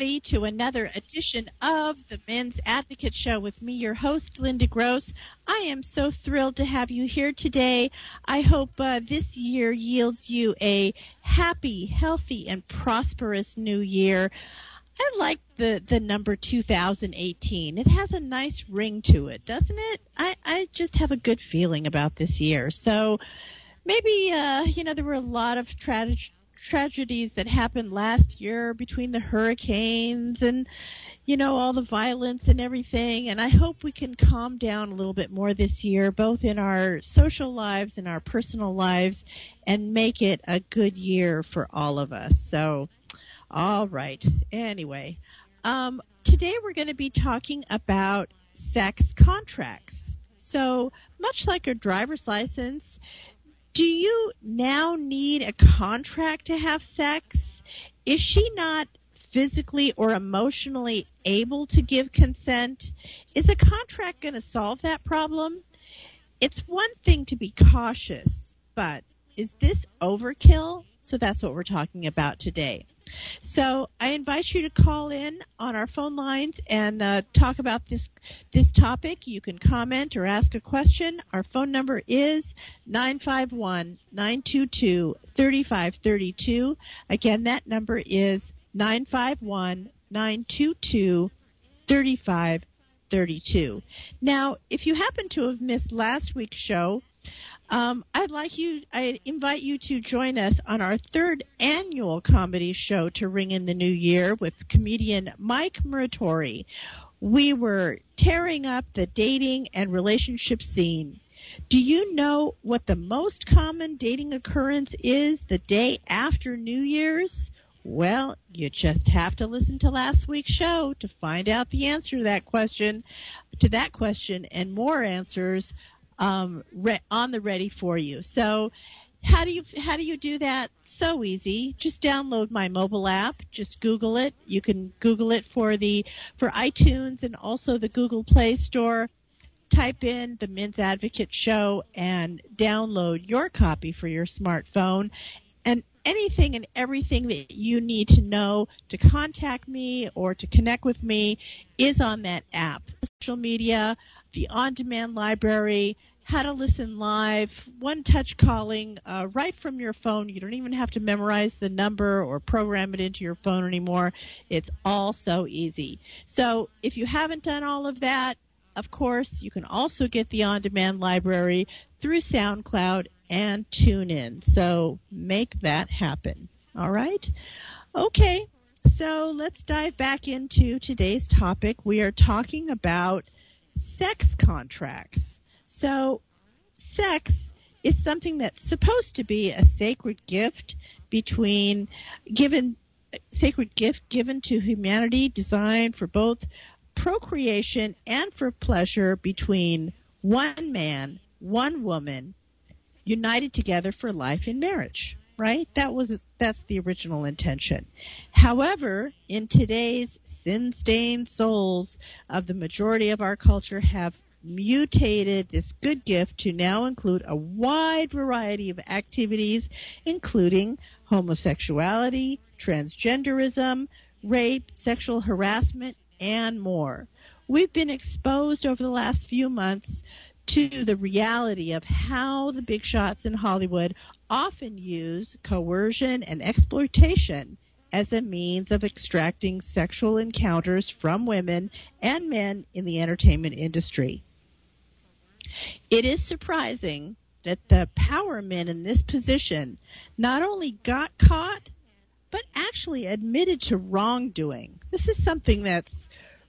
everybody, to another edition of the Men's Advocate Show with me, your host, Linda Gross. I am so thrilled to have you here today. I hope uh, this year yields you a happy, healthy, and prosperous new year. I like the, the number 2018. It has a nice ring to it, doesn't it? I, I just have a good feeling about this year. So maybe, uh, you know, there were a lot of tragedies tragedies that happened last year between the hurricanes and you know all the violence and everything. And i hope we can calm down a little bit more this year both in our social lives and our personal lives and make it a good year for all of us. So all right. Anyway um, today we're going to be talking about sex contracts. So much like a driver's license do you now need a contract to have sex? Is she not physically or emotionally able to give consent? Is a contract going to solve that problem? It's one thing to be cautious, but is this overkill? So that's what we're talking about today. So I invite you to call in on our phone lines and uh, talk about this this topic. You can comment or ask a question. Our phone number is 951-922-3532. Again, that number is 951-922-3532. Now, if you happen to have missed last week's show, um, I'd like you, I invite you to join us on our third annual comedy show to ring in the new year with comedian Mike Muratori. We were tearing up the dating and relationship scene. Do you know what the most common dating occurrence is the day after New Year's? Well, you just have to listen to last week's show to find out the answer to that question, to that question and more answers um, re- on the ready for you. So how do you how do you do that? So easy. Just download my mobile app. Just Google it. You can Google it for the for iTunes and also the Google Play Store. Type in the Men's Advocate Show and download your copy for your smartphone. And anything and everything that you need to know to contact me or to connect with me is on that app. Social media, the on-demand library, how to listen live, one touch calling uh, right from your phone. You don't even have to memorize the number or program it into your phone anymore. It's all so easy. So if you haven't done all of that, of course, you can also get the on demand library through SoundCloud and TuneIn. So make that happen. All right? Okay, so let's dive back into today's topic. We are talking about sex contracts. So, sex is something that's supposed to be a sacred gift between given sacred gift given to humanity designed for both procreation and for pleasure between one man, one woman united together for life in marriage right? That was that's the original intention. However in today's sin-stained souls of the majority of our culture have mutated this good gift to now include a wide variety of activities, including homosexuality, transgenderism, rape, sexual harassment, and more. We've been exposed over the last few months to the reality of how the big shots in Hollywood often use coercion and exploitation as a means of extracting sexual encounters from women and men in the entertainment industry. It is surprising that the power men in this position not only got caught, but actually admitted to wrongdoing. This is something that's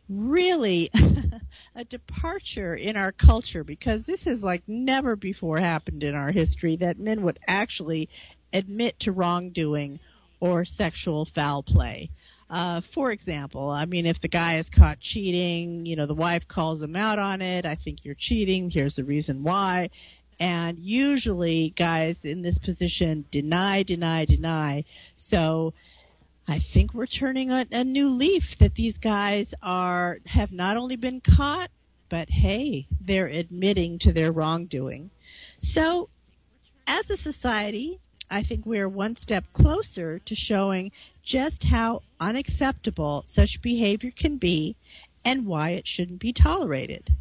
really a departure in our culture because this has like never before happened in our history that men would actually admit to wrongdoing or sexual foul play. Uh, for example, I mean, if the guy is caught cheating, you know, the wife calls him out on it. I think you're cheating. Here's the reason why. And usually guys in this position deny, deny, deny. So I think we're turning a, a new leaf that these guys are, have not only been caught, but hey, they're admitting to their wrongdoing. So as a society, I think we're one step closer to showing just how unacceptable such behavior can be and why it shouldn't be tolerated.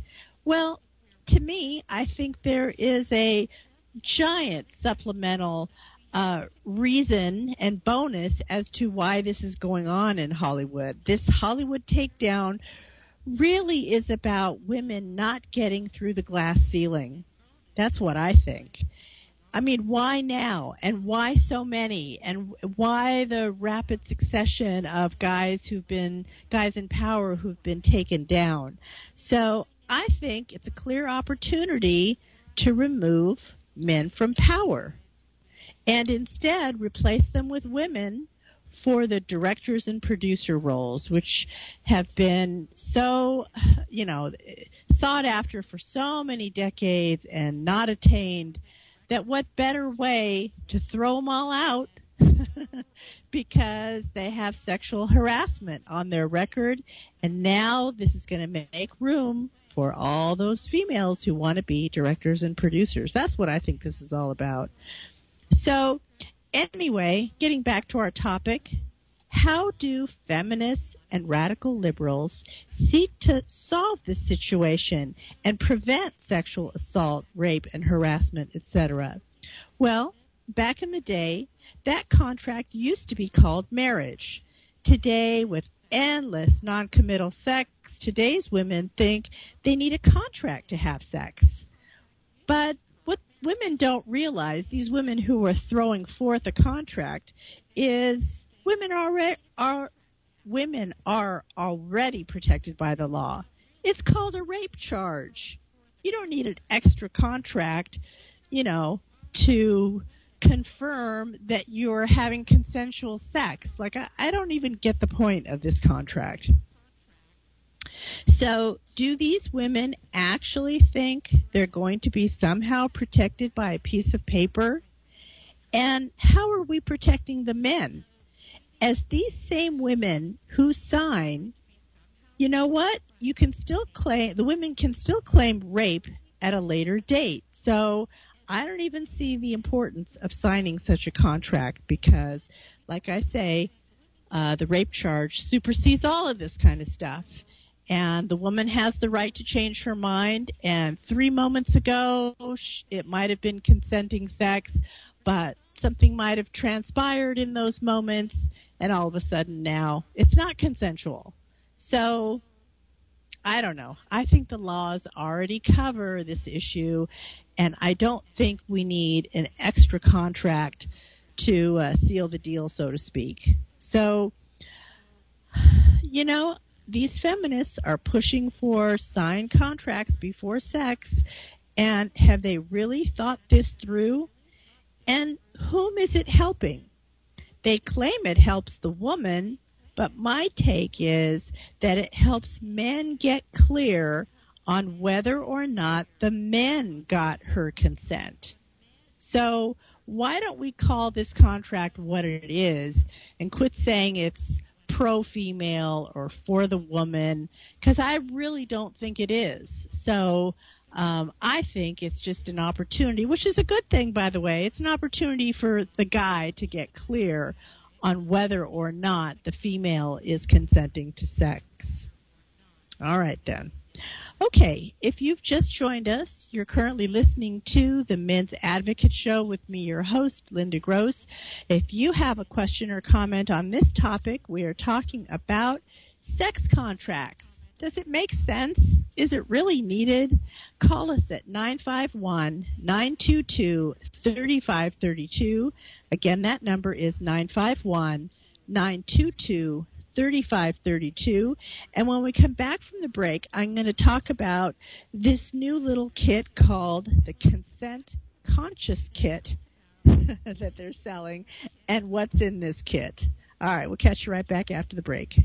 Well, to me, I think there is a giant supplemental uh, reason and bonus as to why this is going on in Hollywood. This Hollywood takedown really is about women not getting through the glass ceiling. That's what I think. I mean, why now? And why so many? And why the rapid succession of guys who've been, guys in power who've been taken down? So I think it's a clear opportunity to remove men from power and instead replace them with women for the directors and producer roles, which have been so, you know, sought after for so many decades and not attained, that what better way to throw them all out because they have sexual harassment on their record, and now this is going to make room for all those females who want to be directors and producers. That's what I think this is all about. So, anyway, getting back to our topic, how do feminists and radical liberals seek to solve this situation and prevent sexual assault, rape, and harassment, etc.? Well, back in the day, that contract used to be called marriage. Today, with endless non-committal sex, today's women think they need a contract to have sex. But what women don't realize, these women who are throwing forth a contract, is women are, are women are already protected by the law. It's called a rape charge. You don't need an extra contract, you know, to confirm that you're having consensual sex. Like, I, I don't even get the point of this contract. So, do these women actually think they're going to be somehow protected by a piece of paper? And how are we protecting the men? As these same women who sign, you know what? You can still claim, the women can still claim rape at a later date. So, I don't even see the importance of signing such a contract because, like I say, uh, the rape charge supersedes all of this kind of stuff. And the woman has the right to change her mind. And three moments ago, it might have been consenting sex, but something might have transpired in those moments. And all of a sudden now it's not consensual. So I don't know. I think the laws already cover this issue, and I don't think we need an extra contract to uh, seal the deal, so to speak. So, you know, these feminists are pushing for signed contracts before sex, and have they really thought this through? And whom is it helping? They claim it helps the woman, but my take is that it helps men get clear on whether or not the men got her consent. So why don't we call this contract what it is and quit saying it's pro female or for the woman because I really don't think it is. So um, I think it's just an opportunity, which is a good thing, by the way. It's an opportunity for the guy to get clear on whether or not the female is consenting to sex. All right then. Okay, if you've just joined us, you're currently listening to the Men's Advocate Show with me, your host, Linda Gross. If you have a question or comment on this topic, we are talking about sex contracts. Does it make sense? Is it really needed? Call us at 951 922 3532. Again, that number is 951 922 3532. And when we come back from the break, I'm going to talk about this new little kit called the Consent Conscious Kit that they're selling and what's in this kit. All right, we'll catch you right back after the break.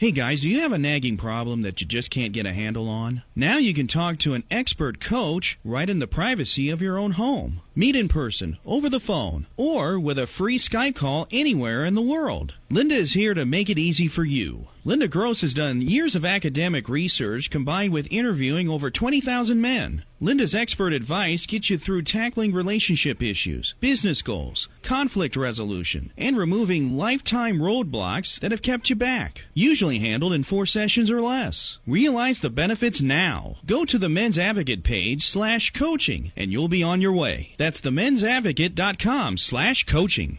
Hey guys, do you have a nagging problem that you just can't get a handle on? Now you can talk to an expert coach right in the privacy of your own home. Meet in person, over the phone, or with a free Skype call anywhere in the world. Linda is here to make it easy for you. Linda Gross has done years of academic research combined with interviewing over 20,000 men. Linda's expert advice gets you through tackling relationship issues, business goals, conflict resolution, and removing lifetime roadblocks that have kept you back. Usually handled in four sessions or less. Realize the benefits now. Go to the Men's Advocate page slash coaching and you'll be on your way. That's themensadvocate.com slash coaching.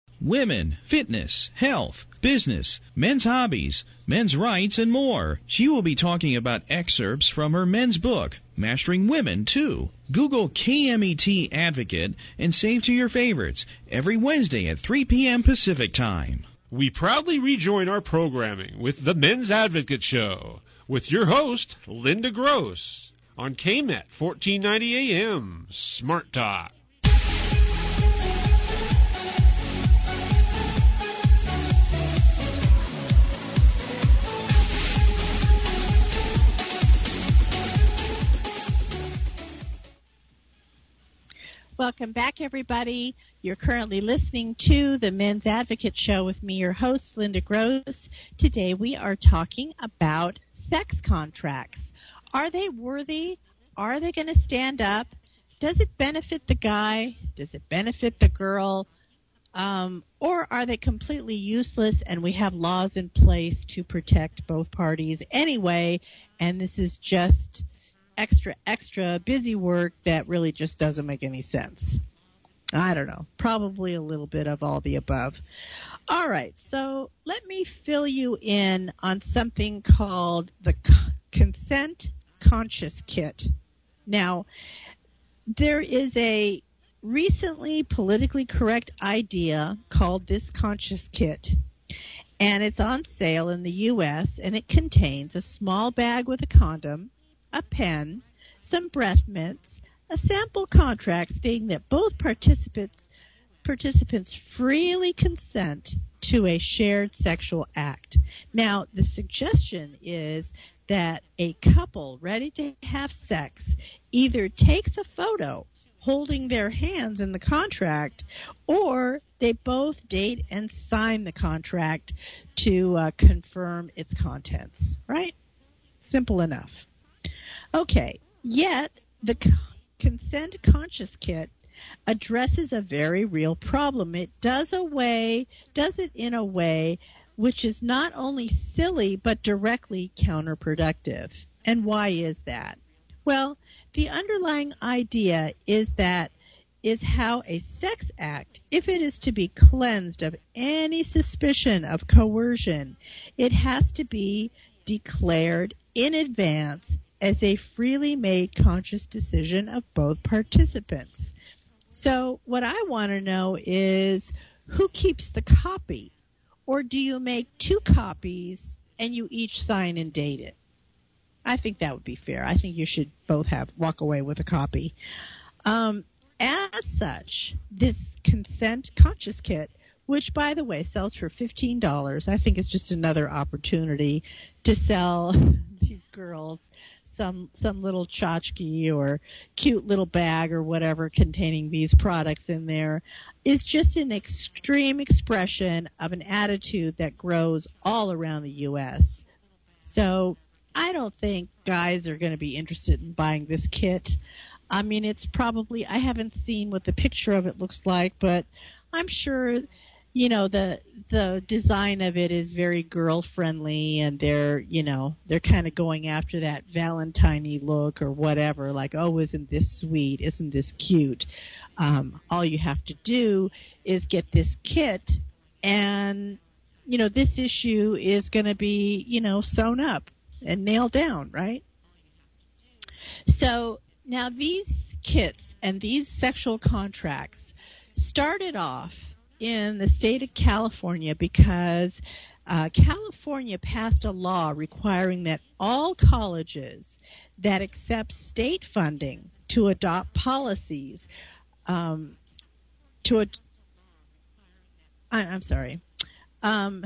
women, fitness, health, business, men's hobbies, men's rights, and more. She will be talking about excerpts from her men's book, Mastering Women, too. Google KMET Advocate and save to your favorites every Wednesday at 3 p.m. Pacific Time. We proudly rejoin our programming with the Men's Advocate Show with your host, Linda Gross, on KMET 1490 AM, Smart Talk. Welcome back, everybody. You're currently listening to the Men's Advocate Show with me, your host, Linda Gross. Today we are talking about sex contracts. Are they worthy? Are they going to stand up? Does it benefit the guy? Does it benefit the girl? Um, or are they completely useless and we have laws in place to protect both parties anyway? And this is just extra, extra busy work that really just doesn't make any sense. I don't know. Probably a little bit of all the above. All right. So let me fill you in on something called the Consent Conscious Kit. Now, there is a recently politically correct idea called this Conscious Kit. And it's on sale in the U.S. and it contains a small bag with a condom, a pen, some breath mints, a sample contract stating that both participants participants freely consent to a shared sexual act. Now, the suggestion is that a couple ready to have sex either takes a photo holding their hands in the contract or they both date and sign the contract to uh, confirm its contents, right? Simple enough. Okay, yet the consent conscious kit addresses a very real problem. It does away, does it in a way which is not only silly but directly counterproductive. And why is that? Well, the underlying idea is that is how a sex act, if it is to be cleansed of any suspicion of coercion, it has to be declared in advance as a freely made conscious decision of both participants. So what I want to know is who keeps the copy? Or do you make two copies and you each sign and date it? I think that would be fair. I think you should both have walk away with a copy. Um, as such, this consent conscious kit, which by the way sells for fifteen dollars, I think it's just another opportunity to sell these girls some some little tchotchke or cute little bag or whatever containing these products in there is just an extreme expression of an attitude that grows all around the US. So I don't think guys are going to be interested in buying this kit. I mean, it's probably I haven't seen what the picture of it looks like, but I'm sure you know the the design of it is very girl friendly and they're you know they're kind of going after that valentine look or whatever like oh isn't this sweet? Isn't this cute? Um, all you have to do is get this kit and you know this issue is going to be you know sewn up and nailed down right? So now these kits and these sexual contracts started off in the state of California because uh, California passed a law requiring that all colleges that accept state funding to adopt policies um, to ad- I, I'm sorry. Um,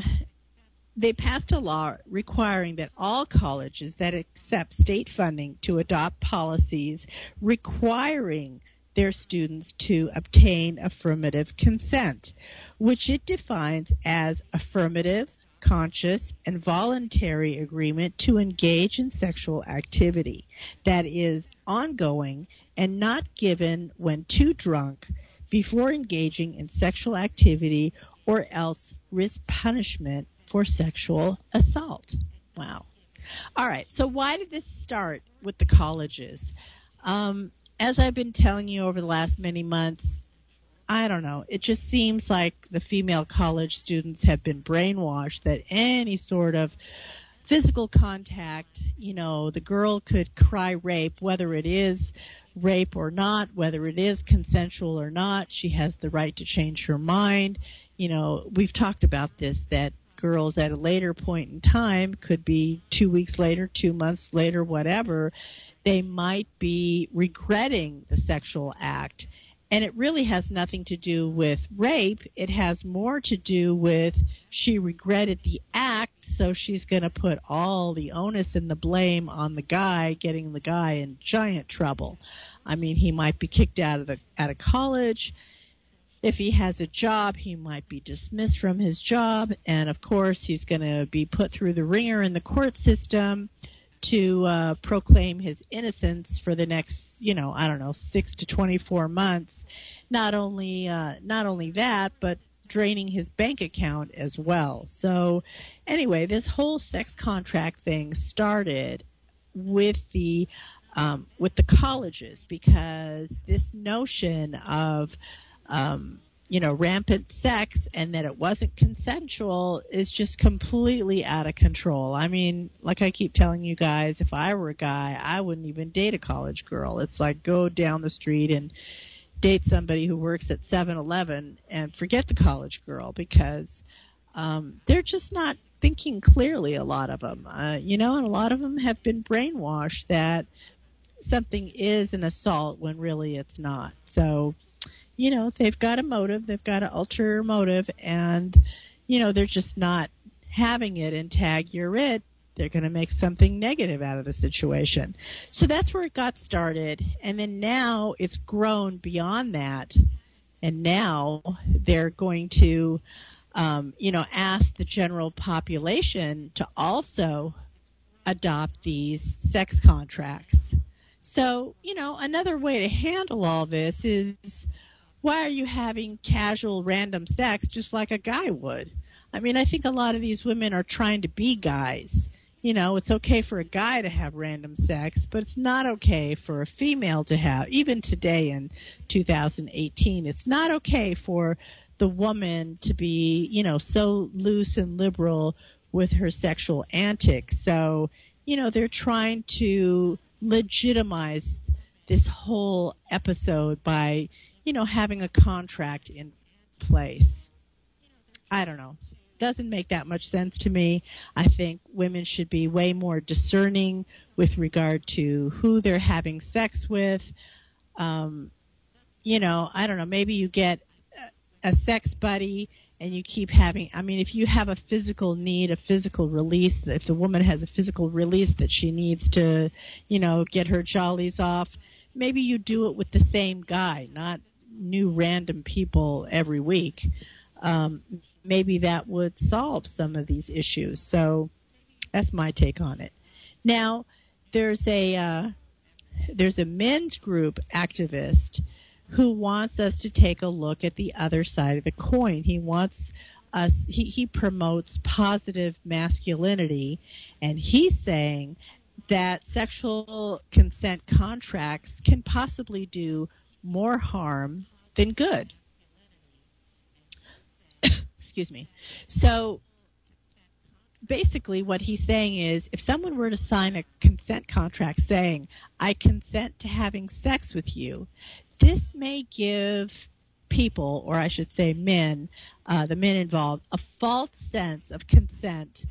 they passed a law requiring that all colleges that accept state funding to adopt policies requiring their students to obtain affirmative consent, which it defines as affirmative, conscious, and voluntary agreement to engage in sexual activity that is ongoing and not given when too drunk before engaging in sexual activity or else risk punishment for sexual assault. Wow. All right. So why did this start with the colleges? Um, as I've been telling you over the last many months, I don't know. It just seems like the female college students have been brainwashed that any sort of physical contact, you know, the girl could cry rape, whether it is rape or not, whether it is consensual or not. She has the right to change her mind. You know, we've talked about this that girls at a later point in time could be two weeks later, two months later, whatever. They might be regretting the sexual act. And it really has nothing to do with rape. It has more to do with she regretted the act, so she's going to put all the onus and the blame on the guy, getting the guy in giant trouble. I mean, he might be kicked out of the out of college. If he has a job, he might be dismissed from his job, and of course, he's going to be put through the wringer in the court system to uh, proclaim his innocence for the next, you know, I don't know, six to twenty-four months. Not only uh, not only that, but draining his bank account as well. So, anyway, this whole sex contract thing started with the um, with the colleges because this notion of um, you know rampant sex and that it wasn't consensual is just completely out of control. I mean, like I keep telling you guys, if I were a guy, I wouldn't even date a college girl. It's like go down the street and date somebody who works at 7-Eleven and forget the college girl because um, they're just not thinking clearly. A lot of them, uh, you know, and a lot of them have been brainwashed that something is an assault when really it's not. So, you know, they've got a motive, they've got an ulterior motive, and, you know, they're just not having it and tag you're it. They're going to make something negative out of the situation. So that's where it got started. And then now it's grown beyond that. And now they're going to, um, you know, ask the general population to also adopt these sex contracts. So, you know, another way to handle all this is why are you having casual random sex just like a guy would? I mean, I think a lot of these women are trying to be guys. You know, it's okay for a guy to have random sex, but it's not okay for a female to have, even today in 2018, it's not okay for the woman to be, you know, so loose and liberal with her sexual antics. So, you know, they're trying to legitimize this whole episode by, you know, having a contract in place. I don't know. Doesn't make that much sense to me. I think women should be way more discerning with regard to who they're having sex with. Um, you know, I don't know. Maybe you get a sex buddy and you keep having i mean if you have a physical need a physical release if the woman has a physical release that she needs to you know get her jollies off maybe you do it with the same guy not new random people every week um, maybe that would solve some of these issues so that's my take on it now there's a uh, there's a men's group activist who wants us to take a look at the other side of the coin. He wants us, he, he promotes positive masculinity, and he's saying that sexual consent contracts can possibly do more harm than good. Excuse me. So basically what he's saying is if someone were to sign a consent contract saying, I consent to having sex with you, this may give people, or I should say men, uh, the men involved, a false sense of consent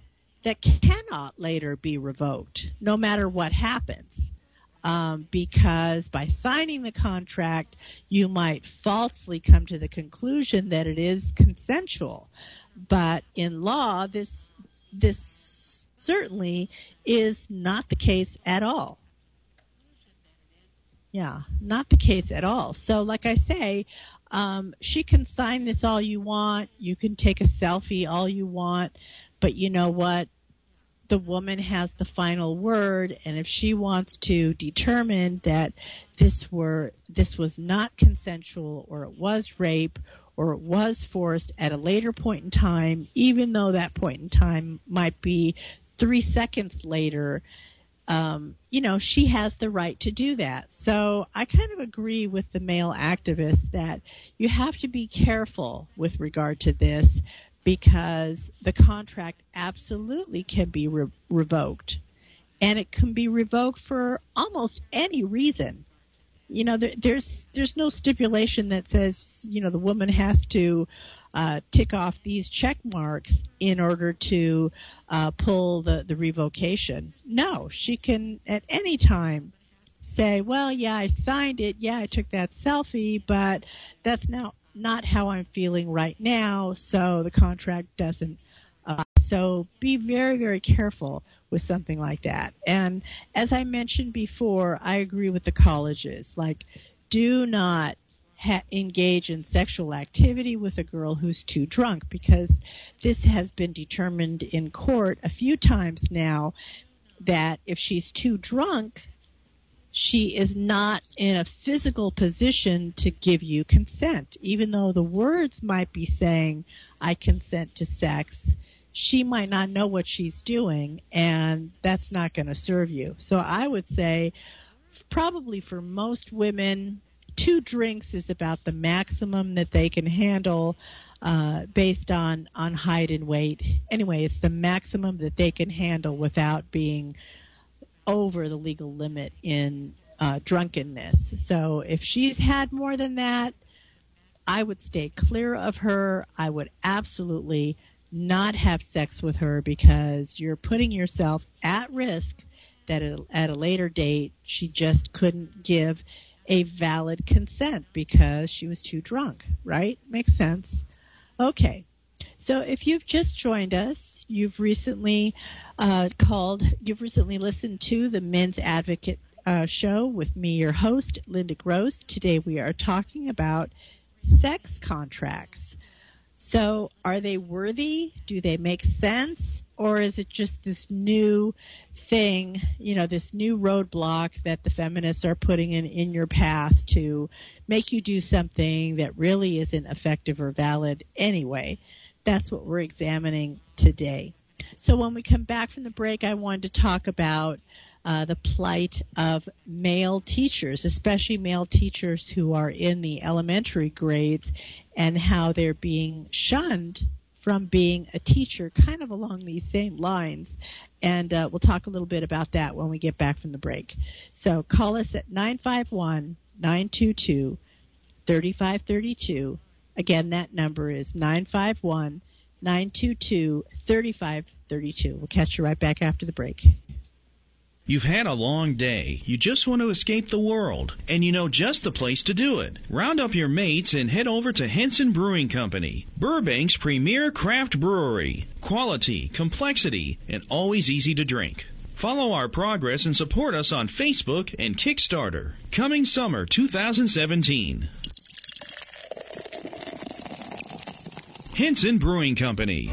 that cannot later be revoked, no matter what happens. Um, because by signing the contract, you might falsely come to the conclusion that it is consensual. But in law, this this certainly is not the case at all. Yeah, not the case at all. So, like I say, um, she can sign this all you want. You can take a selfie all you want. But you know what? The woman has the final word, and if she wants to determine that this were this was not consensual, or it was rape, or it was forced at a later point in time, even though that point in time might be three seconds later, um, you know, she has the right to do that. So I kind of agree with the male activists that you have to be careful with regard to this because the contract absolutely can be re- revoked. And it can be revoked for almost any reason you know, there, there's there's no stipulation that says you know the woman has to uh, tick off these check marks in order to uh, pull the the revocation. No, she can at any time say, well, yeah, I signed it, yeah, I took that selfie, but that's now not how I'm feeling right now, so the contract doesn't. Uh, so be very, very careful with something like that. And as I mentioned before, I agree with the colleges. Like, do not ha- engage in sexual activity with a girl who's too drunk because this has been determined in court a few times now that if she's too drunk, she is not in a physical position to give you consent, even though the words might be saying, I consent to sex she might not know what she's doing and that's not going to serve you. So I would say probably for most women, two drinks is about the maximum that they can handle uh, based on, on height and weight. Anyway, it's the maximum that they can handle without being over the legal limit in uh, drunkenness. So if she's had more than that, I would stay clear of her. I would absolutely not have sex with her because you're putting yourself at risk that at a later date she just couldn't give a valid consent because she was too drunk, right? Makes sense. Okay. So if you've just joined us, you've recently uh, called, you've recently listened to the Men's Advocate uh, show with me, your host, Linda Gross. Today we are talking about sex contracts. So are they worthy? Do they make sense? Or is it just this new thing, you know, this new roadblock that the feminists are putting in, in your path to make you do something that really isn't effective or valid anyway? That's what we're examining today. So when we come back from the break, I wanted to talk about uh, the plight of male teachers, especially male teachers who are in the elementary grades, and how they're being shunned from being a teacher, kind of along these same lines. And uh, we'll talk a little bit about that when we get back from the break. So call us at 951 922 3532. Again, that number is 951 922 3532. We'll catch you right back after the break. You've had a long day. You just want to escape the world, and you know just the place to do it. Round up your mates and head over to Henson Brewing Company, Burbank's premier craft brewery. Quality, complexity, and always easy to drink. Follow our progress and support us on Facebook and Kickstarter. Coming summer 2017. Henson Brewing Company.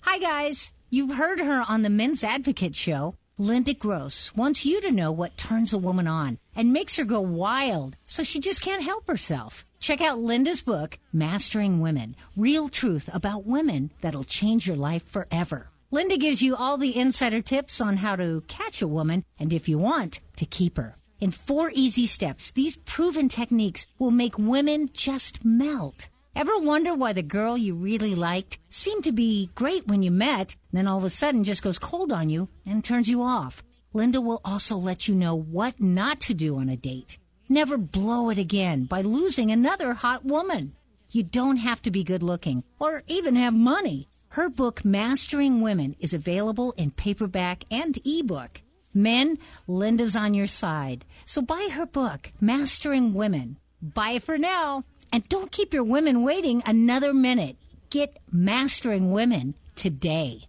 Hi, guys. You've heard her on the Men's Advocate show. Linda Gross wants you to know what turns a woman on and makes her go wild so she just can't help herself. Check out Linda's book, Mastering Women Real Truth About Women That'll Change Your Life Forever. Linda gives you all the insider tips on how to catch a woman and, if you want, to keep her. In four easy steps, these proven techniques will make women just melt. Ever wonder why the girl you really liked seemed to be great when you met, then all of a sudden just goes cold on you and turns you off? Linda will also let you know what not to do on a date. Never blow it again by losing another hot woman. You don't have to be good looking or even have money. Her book, Mastering Women, is available in paperback and ebook. Men, Linda's on your side. So buy her book, Mastering Women. Bye for now. And don't keep your women waiting another minute. Get Mastering Women today.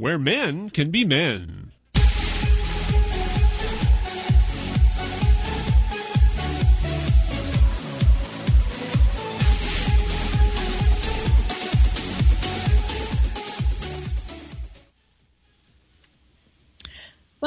where men can be men.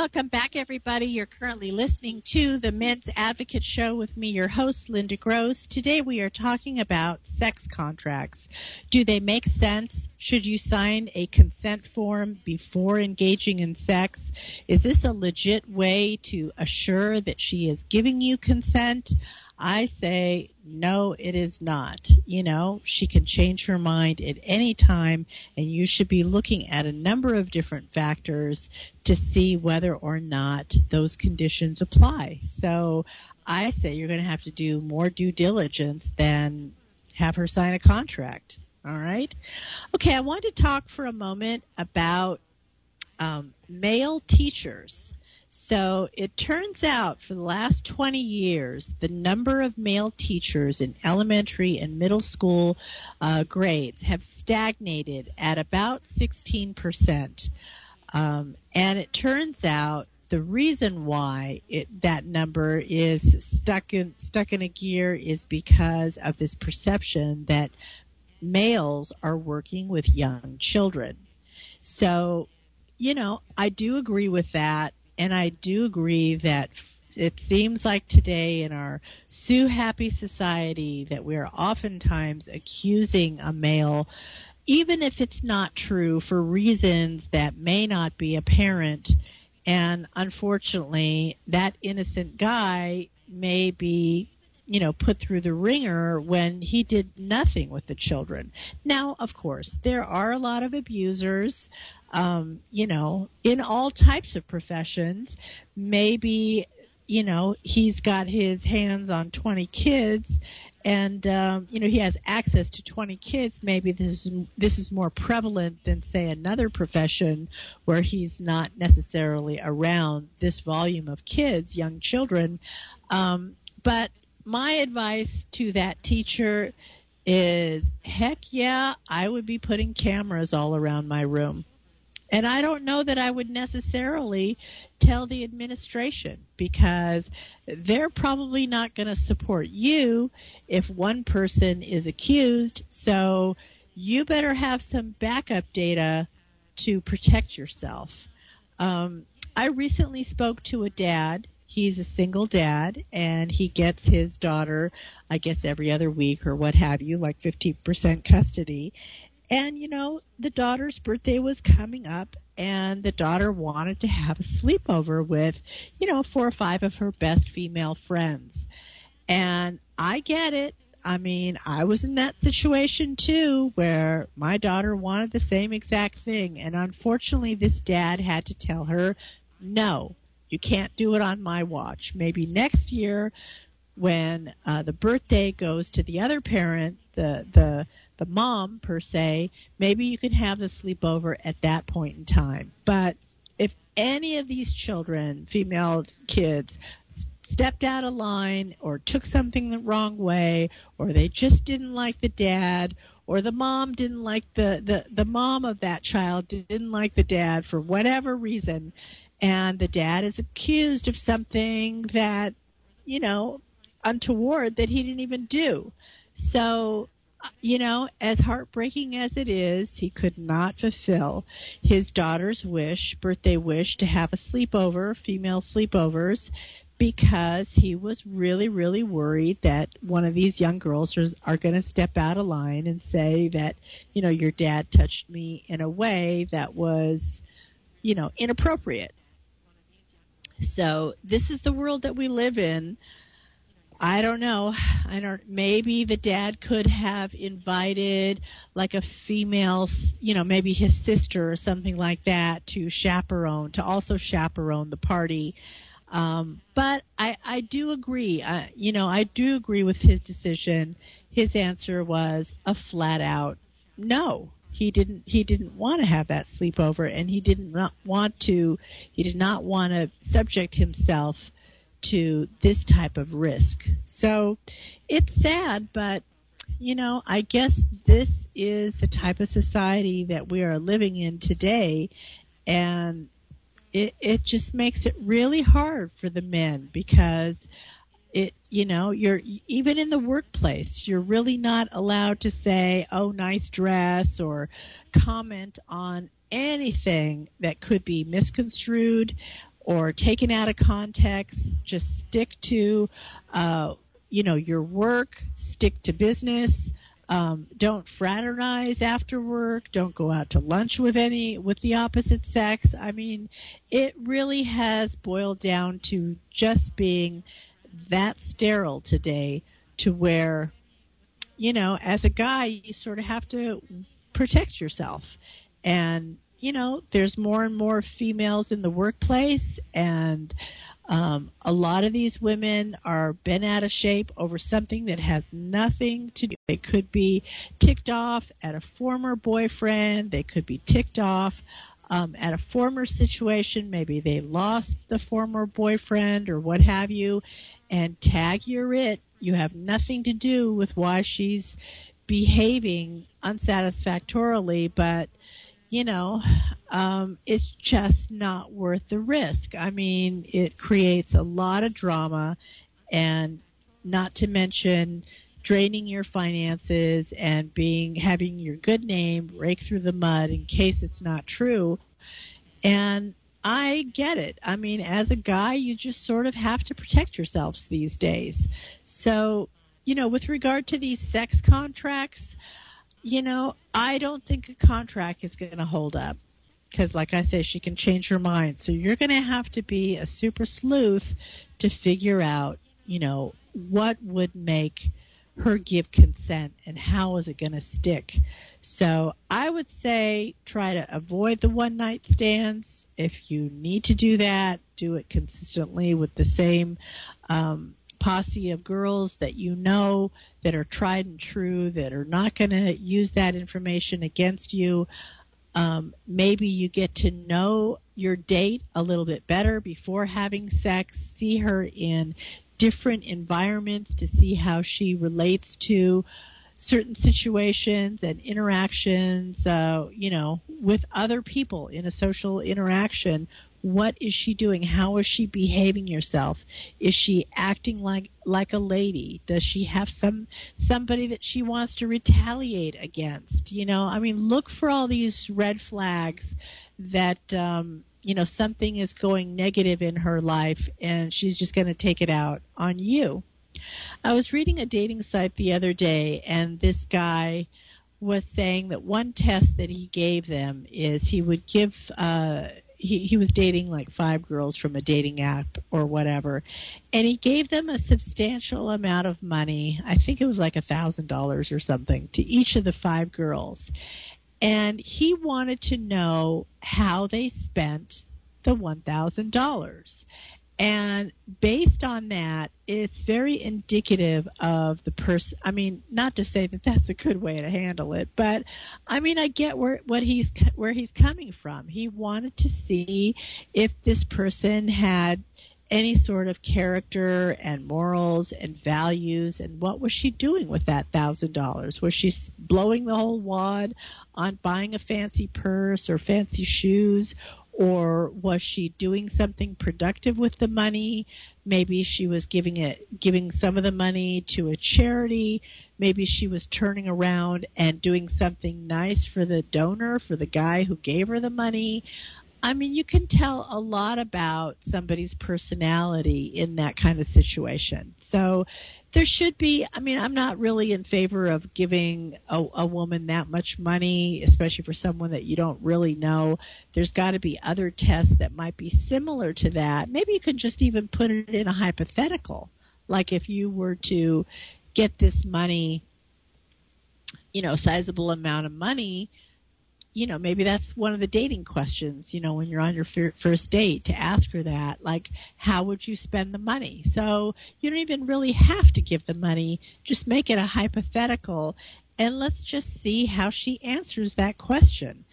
Welcome back, everybody. You're currently listening to the Men's Advocate Show with me, your host, Linda Gross. Today we are talking about sex contracts. Do they make sense? Should you sign a consent form before engaging in sex? Is this a legit way to assure that she is giving you consent? I say, no, it is not. You know, she can change her mind at any time, and you should be looking at a number of different factors to see whether or not those conditions apply. So I say you're going to have to do more due diligence than have her sign a contract. All right. Okay, I want to talk for a moment about um, male teachers. So it turns out for the last 20 years, the number of male teachers in elementary and middle school uh, grades have stagnated at about 16%. Um, and it turns out the reason why it, that number is stuck in stuck in a gear is because of this perception that males are working with young children. So, you know, I do agree with that and I do agree that it seems like today in our sue happy society that we're oftentimes accusing a male even if it's not true for reasons that may not be apparent. And unfortunately that innocent guy may be you know put through the wringer when he did nothing with the children. Now of course there are a lot of abusers um, you know, in all types of professions. Maybe, you know, he's got his hands on 20 kids and um, you know he has access to 20 kids maybe this is this is more prevalent than say another profession where he's not necessarily around this volume of kids young children um, but my advice to that teacher is heck yeah i would be putting cameras all around my room and I don't know that I would necessarily tell the administration because they're probably not going to support you if one person is accused. So you better have some backup data to protect yourself. Um, I recently spoke to a dad. He's a single dad and he gets his daughter, I guess every other week or what have you, like 50% custody. And, you know, the daughter's birthday was coming up, and the daughter wanted to have a sleepover with, you know, four or five of her best female friends. And I get it. I mean, I was in that situation too, where my daughter wanted the same exact thing. And unfortunately, this dad had to tell her, no, you can't do it on my watch. Maybe next year, when uh, the birthday goes to the other parent, the, the, the mom per se, maybe you can have the sleepover at that point in time. But if any of these children, female kids, stepped out of line or took something the wrong way or they just didn't like the dad or the mom didn't like the, the, the mom of that child didn't like the dad for whatever reason and the dad is accused of something that you know untoward that he didn't even do so you know, as heartbreaking as it is, he could not fulfill his daughter's wish, birthday wish, to have a sleepover, female sleepovers, because he was really, really worried that one of these young girls are, are going to step out of line and say that, you know, your dad touched me in a way that was, you know, inappropriate. So this is the world that we live in. I don't know. I don't. Maybe the dad could have invited like a female, you know, maybe his sister or something like that to chaperone, to also chaperone the party. Um, but I, I do agree. Uh, you know, I do agree with his decision. His answer was a flat out no. He didn't. He didn't want to have that sleepover, and he did not want to. He did not want to subject himself to this type of risk. So it's sad, but you know, I guess this is the type of society that we are living in today, and it it just makes it really hard for the men because it you know you're even in the workplace you're really not allowed to say oh nice dress or comment on anything that could be misconstrued or taken out of context. Just stick to uh, you know your work. Stick to business. Um, don't fraternize after work. Don't go out to lunch with any with the opposite sex. I mean it really has boiled down to just being that sterile today to where, you know, as a guy, you sort of have to protect yourself. And, you know, there's more and more females in the workplace and, um, a lot of these women are bent out of shape over something that has nothing to do. They could be ticked off at a former boyfriend. They could be ticked off um, at a former situation. Maybe they lost the former boyfriend or what have you, and tag your it. You have nothing to do with why she's behaving unsatisfactorily, but you know, um, it's just not worth the risk. I mean, it creates a lot of drama, and not to mention draining your finances and being having your good name rake through the mud in case it's not true. And I get it. I mean, as a guy, you just sort of have to protect yourselves these days. So, you know, with regard to these sex contracts, you know, I don't think a contract is going to hold up because, like I say, she can change her mind. So you're going to have to be a super sleuth to figure out, you know, what would make her give consent and how is it going to stick. So I would say try to avoid the one night stands. If you need to do that, do it consistently with the same um, posse of girls that you know that are tried and true, that are not going to use that information against you. Um, maybe you get to know your date a little bit better before having sex. See her in different environments to see how she relates to certain situations and interactions, uh, you know, with other people in a social interaction. What is she doing? How is she behaving herself? Is she acting like like a lady? Does she have some somebody that she wants to retaliate against? You know, I mean, look for all these red flags that um, you know something is going negative in her life, and she's just going to take it out on you. I was reading a dating site the other day, and this guy was saying that one test that he gave them is he would give. Uh, he, he was dating like five girls from a dating app or whatever, and he gave them a substantial amount of money. I think it was like a thousand dollars or something to each of the five girls, and he wanted to know how they spent the one thousand dollars. And based on that, it's very indicative of the person. I mean, not to say that that's a good way to handle it, but I mean, I get where what he's where he's coming from. He wanted to see if this person had any sort of character and morals and values and what was she doing with that thousand dollars was she blowing the whole wad on buying a fancy purse or fancy shoes or was she doing something productive with the money? Maybe she was giving it, giving some of the money to a charity. Maybe she was turning around and doing something nice for the donor, for the guy who gave her the money. I mean, you can tell a lot about somebody's personality in that kind of situation. So there should be, I mean, I'm not really in favor of giving a, a woman that much money, especially for someone that you don't really know. There's got to be other tests that might be similar to that. Maybe you can just even put it in a hypothetical. Like if you were to get this money, you know, sizable amount of money, you know, maybe that's one of the dating questions, you know, when you're on your first date to ask her that, like, how would you spend the money? So you don't even really have to give the money, just make it a hypothetical and let's just see how she answers that question.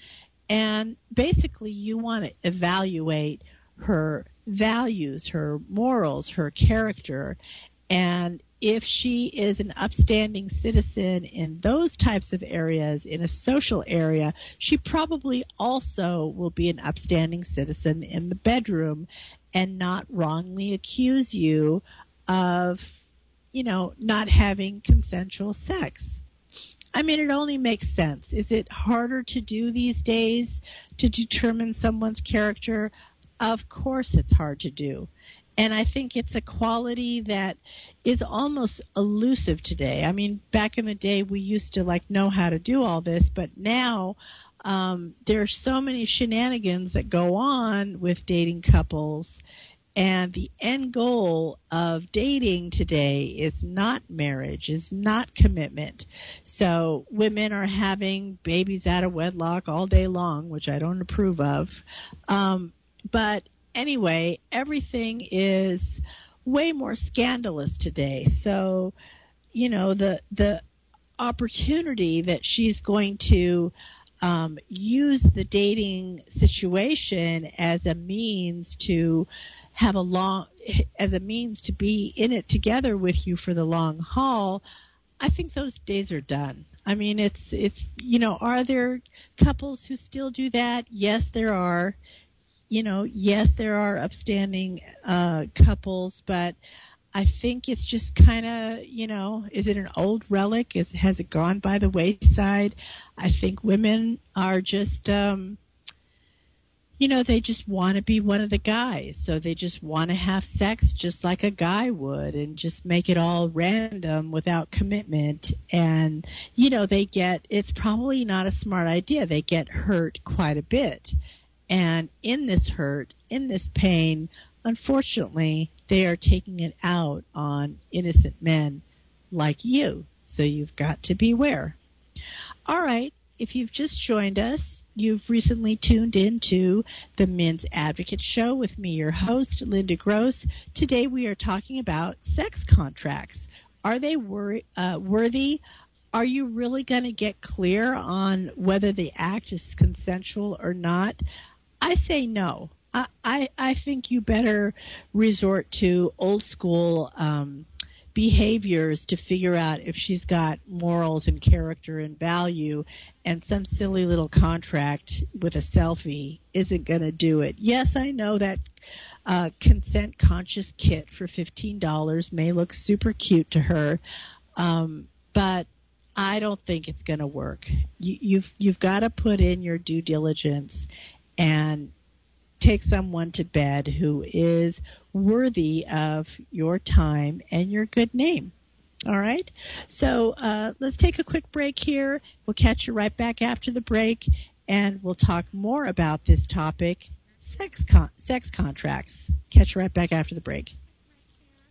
And basically you want to evaluate her values, her morals, her character, and if she is an upstanding citizen in those types of areas, in a social area, she probably also will be an upstanding citizen in the bedroom and not wrongly accuse you of, you know, not having consensual sex. I mean, it only makes sense. Is it harder to do these days to determine someone's character? Of course it's hard to do. And I think it's a quality that is almost elusive today. I mean, back in the day, we used to like know how to do all this, but now um, there are so many shenanigans that go on with dating couples. And the end goal of dating today is not marriage, is not commitment. So women are having babies out of wedlock all day long, which I don't approve of. Um, but anyway, everything is way more scandalous today. So, you know, the the opportunity that she's going to um, use the dating situation as a means to have a long as a means to be in it together with you for the long haul i think those days are done. I mean it's it's you know are there couples who still do that? Yes there are you know, yes, there are upstanding uh, couples, but I think it's just kind of, you know, is it an old relic? Is has it gone by the wayside? I think women are just, um, you know, they just want to be one of the guys, so they just want to have sex just like a guy would, and just make it all random without commitment. And you know, they get it's probably not a smart idea. They get hurt quite a bit and in this hurt, in this pain, unfortunately, they are taking it out on innocent men like you. So you've got to beware. All right. If you've just joined us, you've recently tuned into the Men's Advocate Show with me, your host, Linda Gross. Today we are talking about sex contracts. Are they wor- uh, worthy? Are you really going to get clear on whether the act is consensual or not? I say no. I, I, I think you better resort to old school um, behaviors to figure out if she's got morals and character and value, and some silly little contract with a selfie isn't going to do it. Yes, I know that uh, consent conscious kit for $15 may look super cute to her, um, but I don't think it's going to work. You, you've you've got to put in your due diligence and take someone to bed who is worthy of your time and your good name. All right. So uh, let's take a quick break here. We'll catch you right back after the break, and we'll talk more about this topic: sex con- sex contracts. Catch you right back after the break.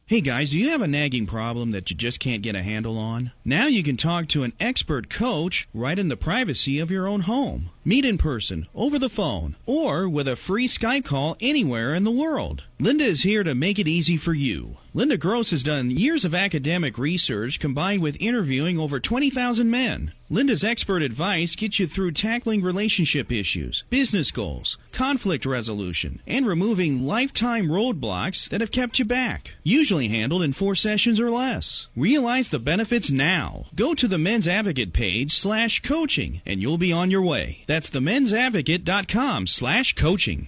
Hey guys, do you have a nagging problem that you just can't get a handle on? Now you can talk to an expert coach right in the privacy of your own home. Meet in person, over the phone, or with a free Skype call anywhere in the world. Linda is here to make it easy for you. Linda Gross has done years of academic research combined with interviewing over 20,000 men. Linda's expert advice gets you through tackling relationship issues, business goals, conflict resolution, and removing lifetime roadblocks that have kept you back. Usually handled in four sessions or less. Realize the benefits now. Go to the Men's Advocate page slash coaching and you'll be on your way. That's the mensadvocate.com slash coaching.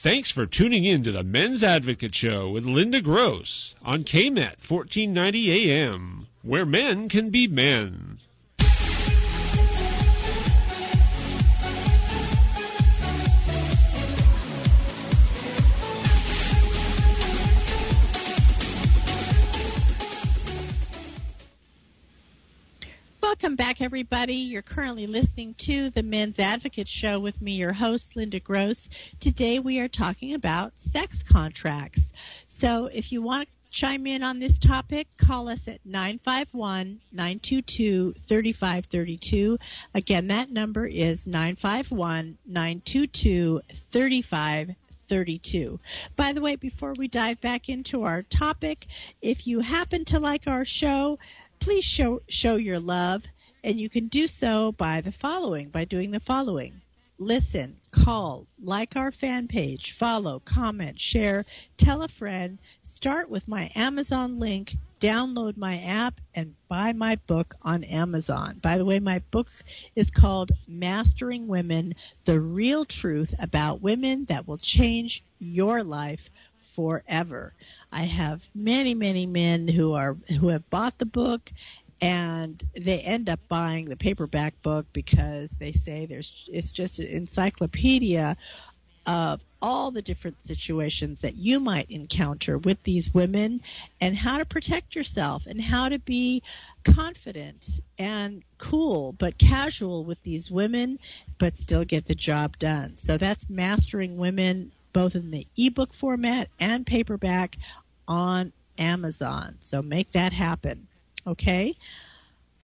Thanks for tuning in to the Men's Advocate Show with Linda Gross on KMET 1490 AM, where men can be men. Welcome back, everybody. You're currently listening to the Men's Advocate Show with me, your host, Linda Gross. Today we are talking about sex contracts. So if you want to chime in on this topic, call us at 951 922 3532. Again, that number is 951 922 3532. By the way, before we dive back into our topic, if you happen to like our show, please show show your love and you can do so by the following by doing the following listen call like our fan page follow comment share tell a friend start with my amazon link download my app and buy my book on amazon by the way my book is called mastering women the real truth about women that will change your life forever. I have many, many men who are who have bought the book and they end up buying the paperback book because they say there's it's just an encyclopedia of all the different situations that you might encounter with these women and how to protect yourself and how to be confident and cool but casual with these women but still get the job done. So that's mastering women both in the ebook format and paperback on Amazon. So make that happen. Okay?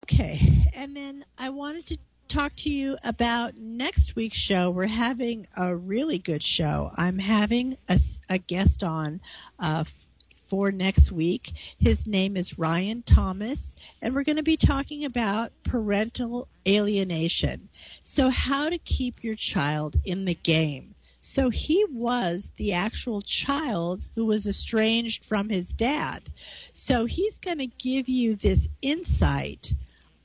Okay. And then I wanted to talk to you about next week's show. We're having a really good show. I'm having a, a guest on uh, for next week. His name is Ryan Thomas, and we're going to be talking about parental alienation. So, how to keep your child in the game. So he was the actual child who was estranged from his dad. So he's going to give you this insight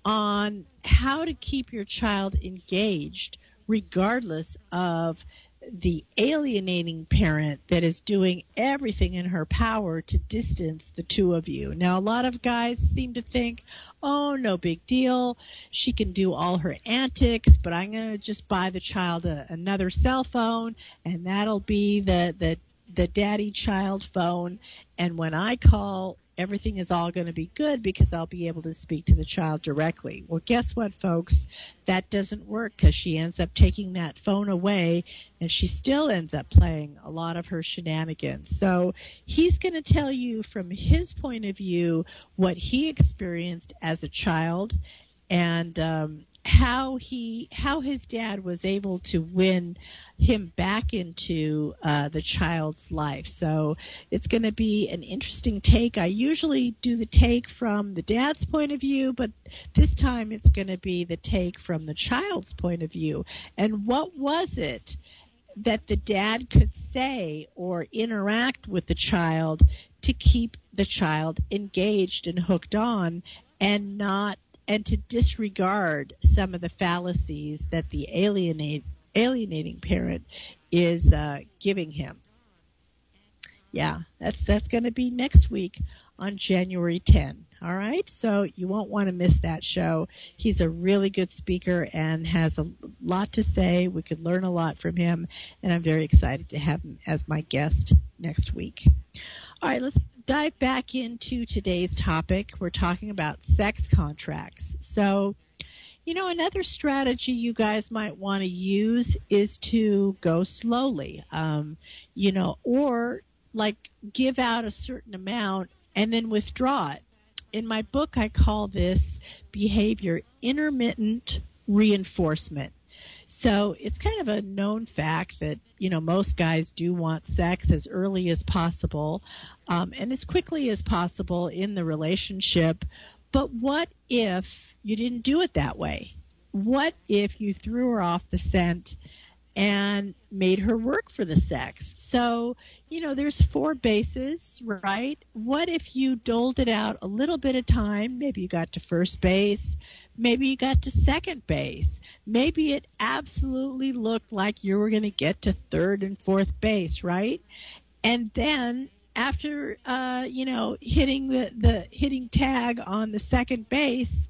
on how to keep your child engaged regardless of the alienating parent that is doing everything in her power to distance the two of you. Now, a lot of guys seem to think, oh, no big deal. She can do all her antics, but I'm going to just buy the child a, another cell phone, and that'll be the, the, the daddy child phone. And when I call, everything is all going to be good because I'll be able to speak to the child directly. Well, guess what, folks? That doesn't work because she ends up taking that phone away and she still ends up playing a lot of her shenanigans. So he's going to tell you from his point of view what he experienced as a child and um, how he how his dad was able to win him back into uh, the child's life. So it's going to be an interesting take. I usually do the take from the dad's point of view, but this time it's going to be the take from the child's point of view. And what was it that the dad could say or interact with the child to keep the child engaged and hooked on and not and to disregard some of the fallacies that the alienate, alienating parent is uh, giving him. Yeah, that's that's going to be next week on January 10. All right, so you won't want to miss that show. He's a really good speaker and has a lot to say. We could learn a lot from him, and I'm very excited to have him as my guest next week. All right, let's dive back into today's topic. We're talking about sex contracts. So, You know, another strategy you guys might want to use is to go slowly. Um, you know, or like give out a certain amount and then withdraw it. In my book, I call this behavior intermittent reinforcement. So it's kind of a known fact that, you know, most guys do want sex as early as possible um, and as quickly as possible in the relationship. But what if you didn't do it that way? What if you threw her off the scent and made her work for the sex? So, you know, there's four bases, right? What if you doled it out a little bit of time? Maybe you got to first base. Maybe you got to second base. Maybe it absolutely looked like you were going to get to third and fourth base, right? And then after, uh, you know, hitting the, the hitting tag on the second base,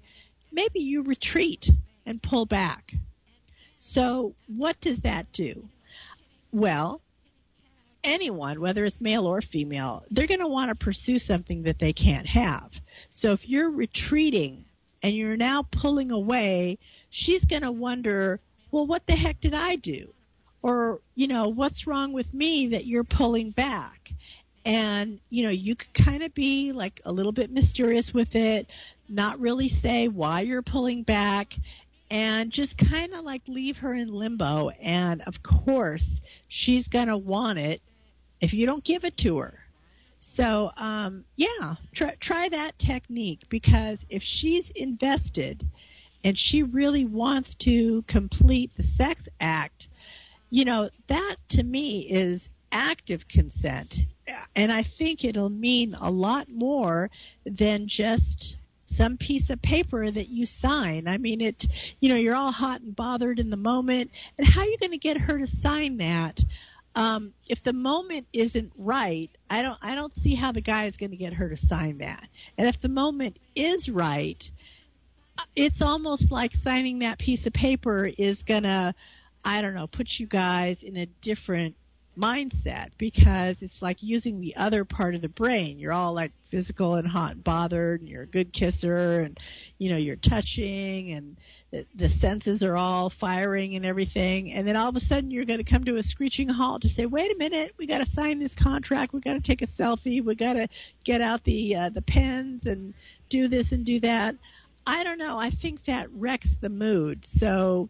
maybe you retreat and pull back. So what does that do? Well, anyone, whether it's male or female, they're going to want to pursue something that they can't have. So if you're retreating and you're now pulling away, she's going to wonder, well, what the heck did I do? Or, you know, what's wrong with me that you're pulling back? And, you know, you could kind of be like a little bit mysterious with it, not really say why you're pulling back, and just kind of like leave her in limbo. And of course, she's going to want it if you don't give it to her. So, um, yeah, try, try that technique because if she's invested and she really wants to complete the sex act, you know, that to me is active consent. And I think it'll mean a lot more than just some piece of paper that you sign. I mean, it, you know, you're all hot and bothered in the moment. And how are you going to get her to sign that? Um, if the moment isn't right, I don't I don't see how the guy is going to get her to sign that. And if the moment is right, it's almost like signing that piece of paper is going to I don't know, put you guys in a different mindset because it's like using the other part of the brain. You're all like physical and hot and bothered and you're a good kisser and you know, you're touching and the, the senses are all firing and everything. And then all of a sudden you're going to come to a screeching halt to say, wait a minute, we got to sign this contract. We got to take a selfie. We got to get out the, uh, the pens and do this and do that. I don't know. I think that wrecks the mood. So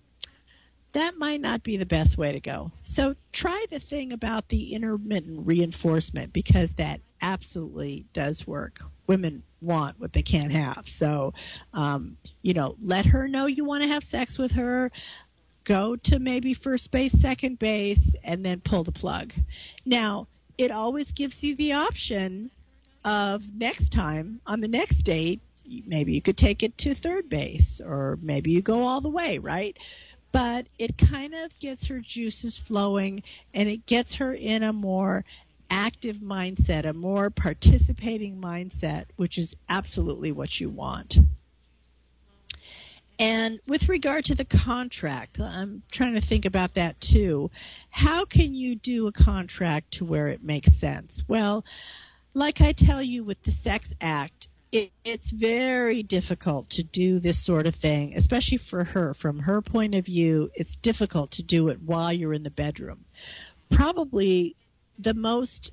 that might not be the best way to go. So try the thing about the intermittent reinforcement because that absolutely does work. Women want what they can't have. So, um, you know, let her know you want to have sex with her. Go to maybe first base, second base, and then pull the plug. Now, it always gives you the option of next time on the next date, maybe you could take it to third base or maybe you go all the way, right? But it kind of gets her juices flowing and it gets her in a more active mindset, a more participating mindset, which is absolutely what you want. And with regard to the contract, I'm trying to think about that too. How can you do a contract to where it makes sense? Well, like I tell you with the Sex Act, it, it's very difficult to do this sort of thing, especially for her. From her point of view, it's difficult to do it while you're in the bedroom. Probably the most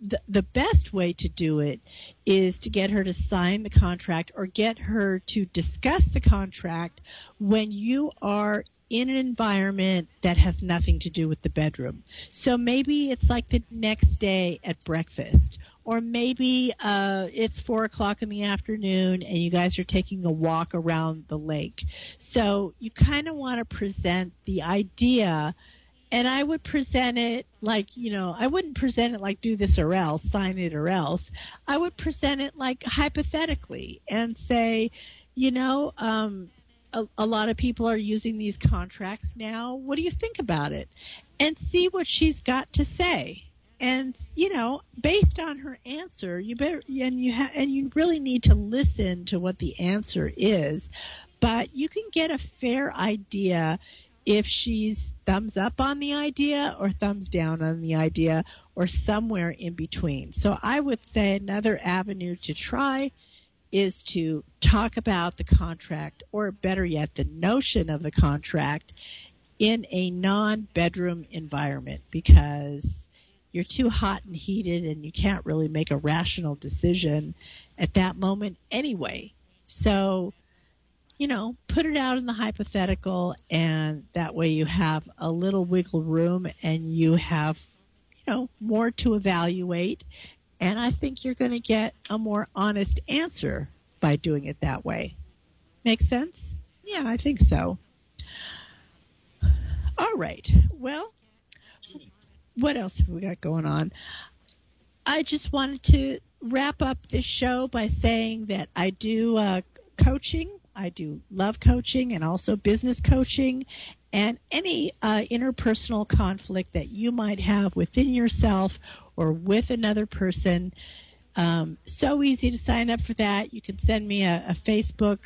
the, the best way to do it is to get her to sign the contract or get her to discuss the contract when you are in an environment that has nothing to do with the bedroom. So maybe it's like the next day at breakfast or maybe uh, it's four o'clock in the afternoon and you guys are taking a walk around the lake. So you kind of want to present the idea, and I would present it like you know I wouldn't present it like do this or else, sign it or else. I would present it like hypothetically and say, you know. Um, a, a lot of people are using these contracts now. What do you think about it? And see what she's got to say and you know based on her answer you better and you ha- and you really need to listen to what the answer is. But you can get a fair idea if she's thumbs up on the idea or thumbs down on the idea or somewhere in between. So i would say another avenue to try is to talk about the contract, or better yet, the notion of the contract in a non-bedroom environment because you're too hot and heated and you can't really make a rational decision at that moment anyway. So, you know, put it out in the hypothetical and that way you have a little wiggle room and you have, you know, more to evaluate. And I think you're going to get a more honest answer by doing it that way. Make sense? Yeah, I think so. All right. Well, what else have we got going on? I just wanted to wrap up this show by saying that I do uh, coaching. I do love coaching and also business coaching and any uh, interpersonal conflict that you might have within yourself or with another person. Um, so easy to sign up for that. You can send me a, a Facebook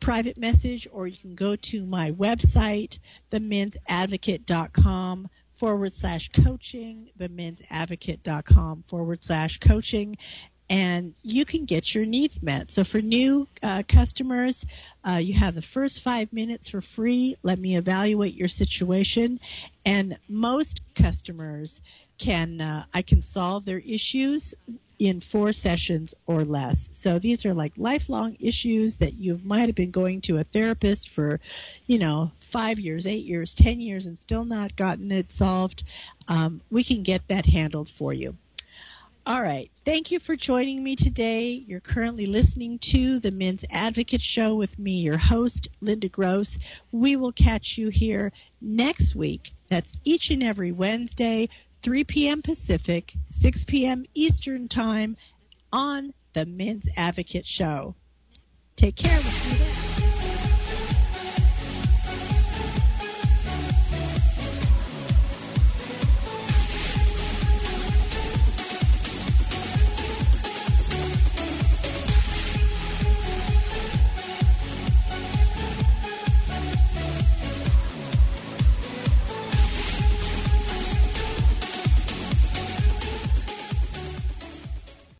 private message or you can go to my website, themensadvocate.com forward slash coaching, themensadvocate.com forward slash coaching, and you can get your needs met. So for new uh, customers, uh, you have the first five minutes for free. Let me evaluate your situation. And most customers can, uh, I can solve their issues in four sessions or less. So these are like lifelong issues that you might have been going to a therapist for, you know, five years, eight years, ten years, and still not gotten it solved. Um, we can get that handled for you. All right. Thank you for joining me today. You're currently listening to the Men's Advocate Show with me, your host, Linda Gross. We will catch you here next week. That's each and every Wednesday 3 p.m. Pacific, 6 p.m. Eastern Time on the Men's Advocate Show. Take care.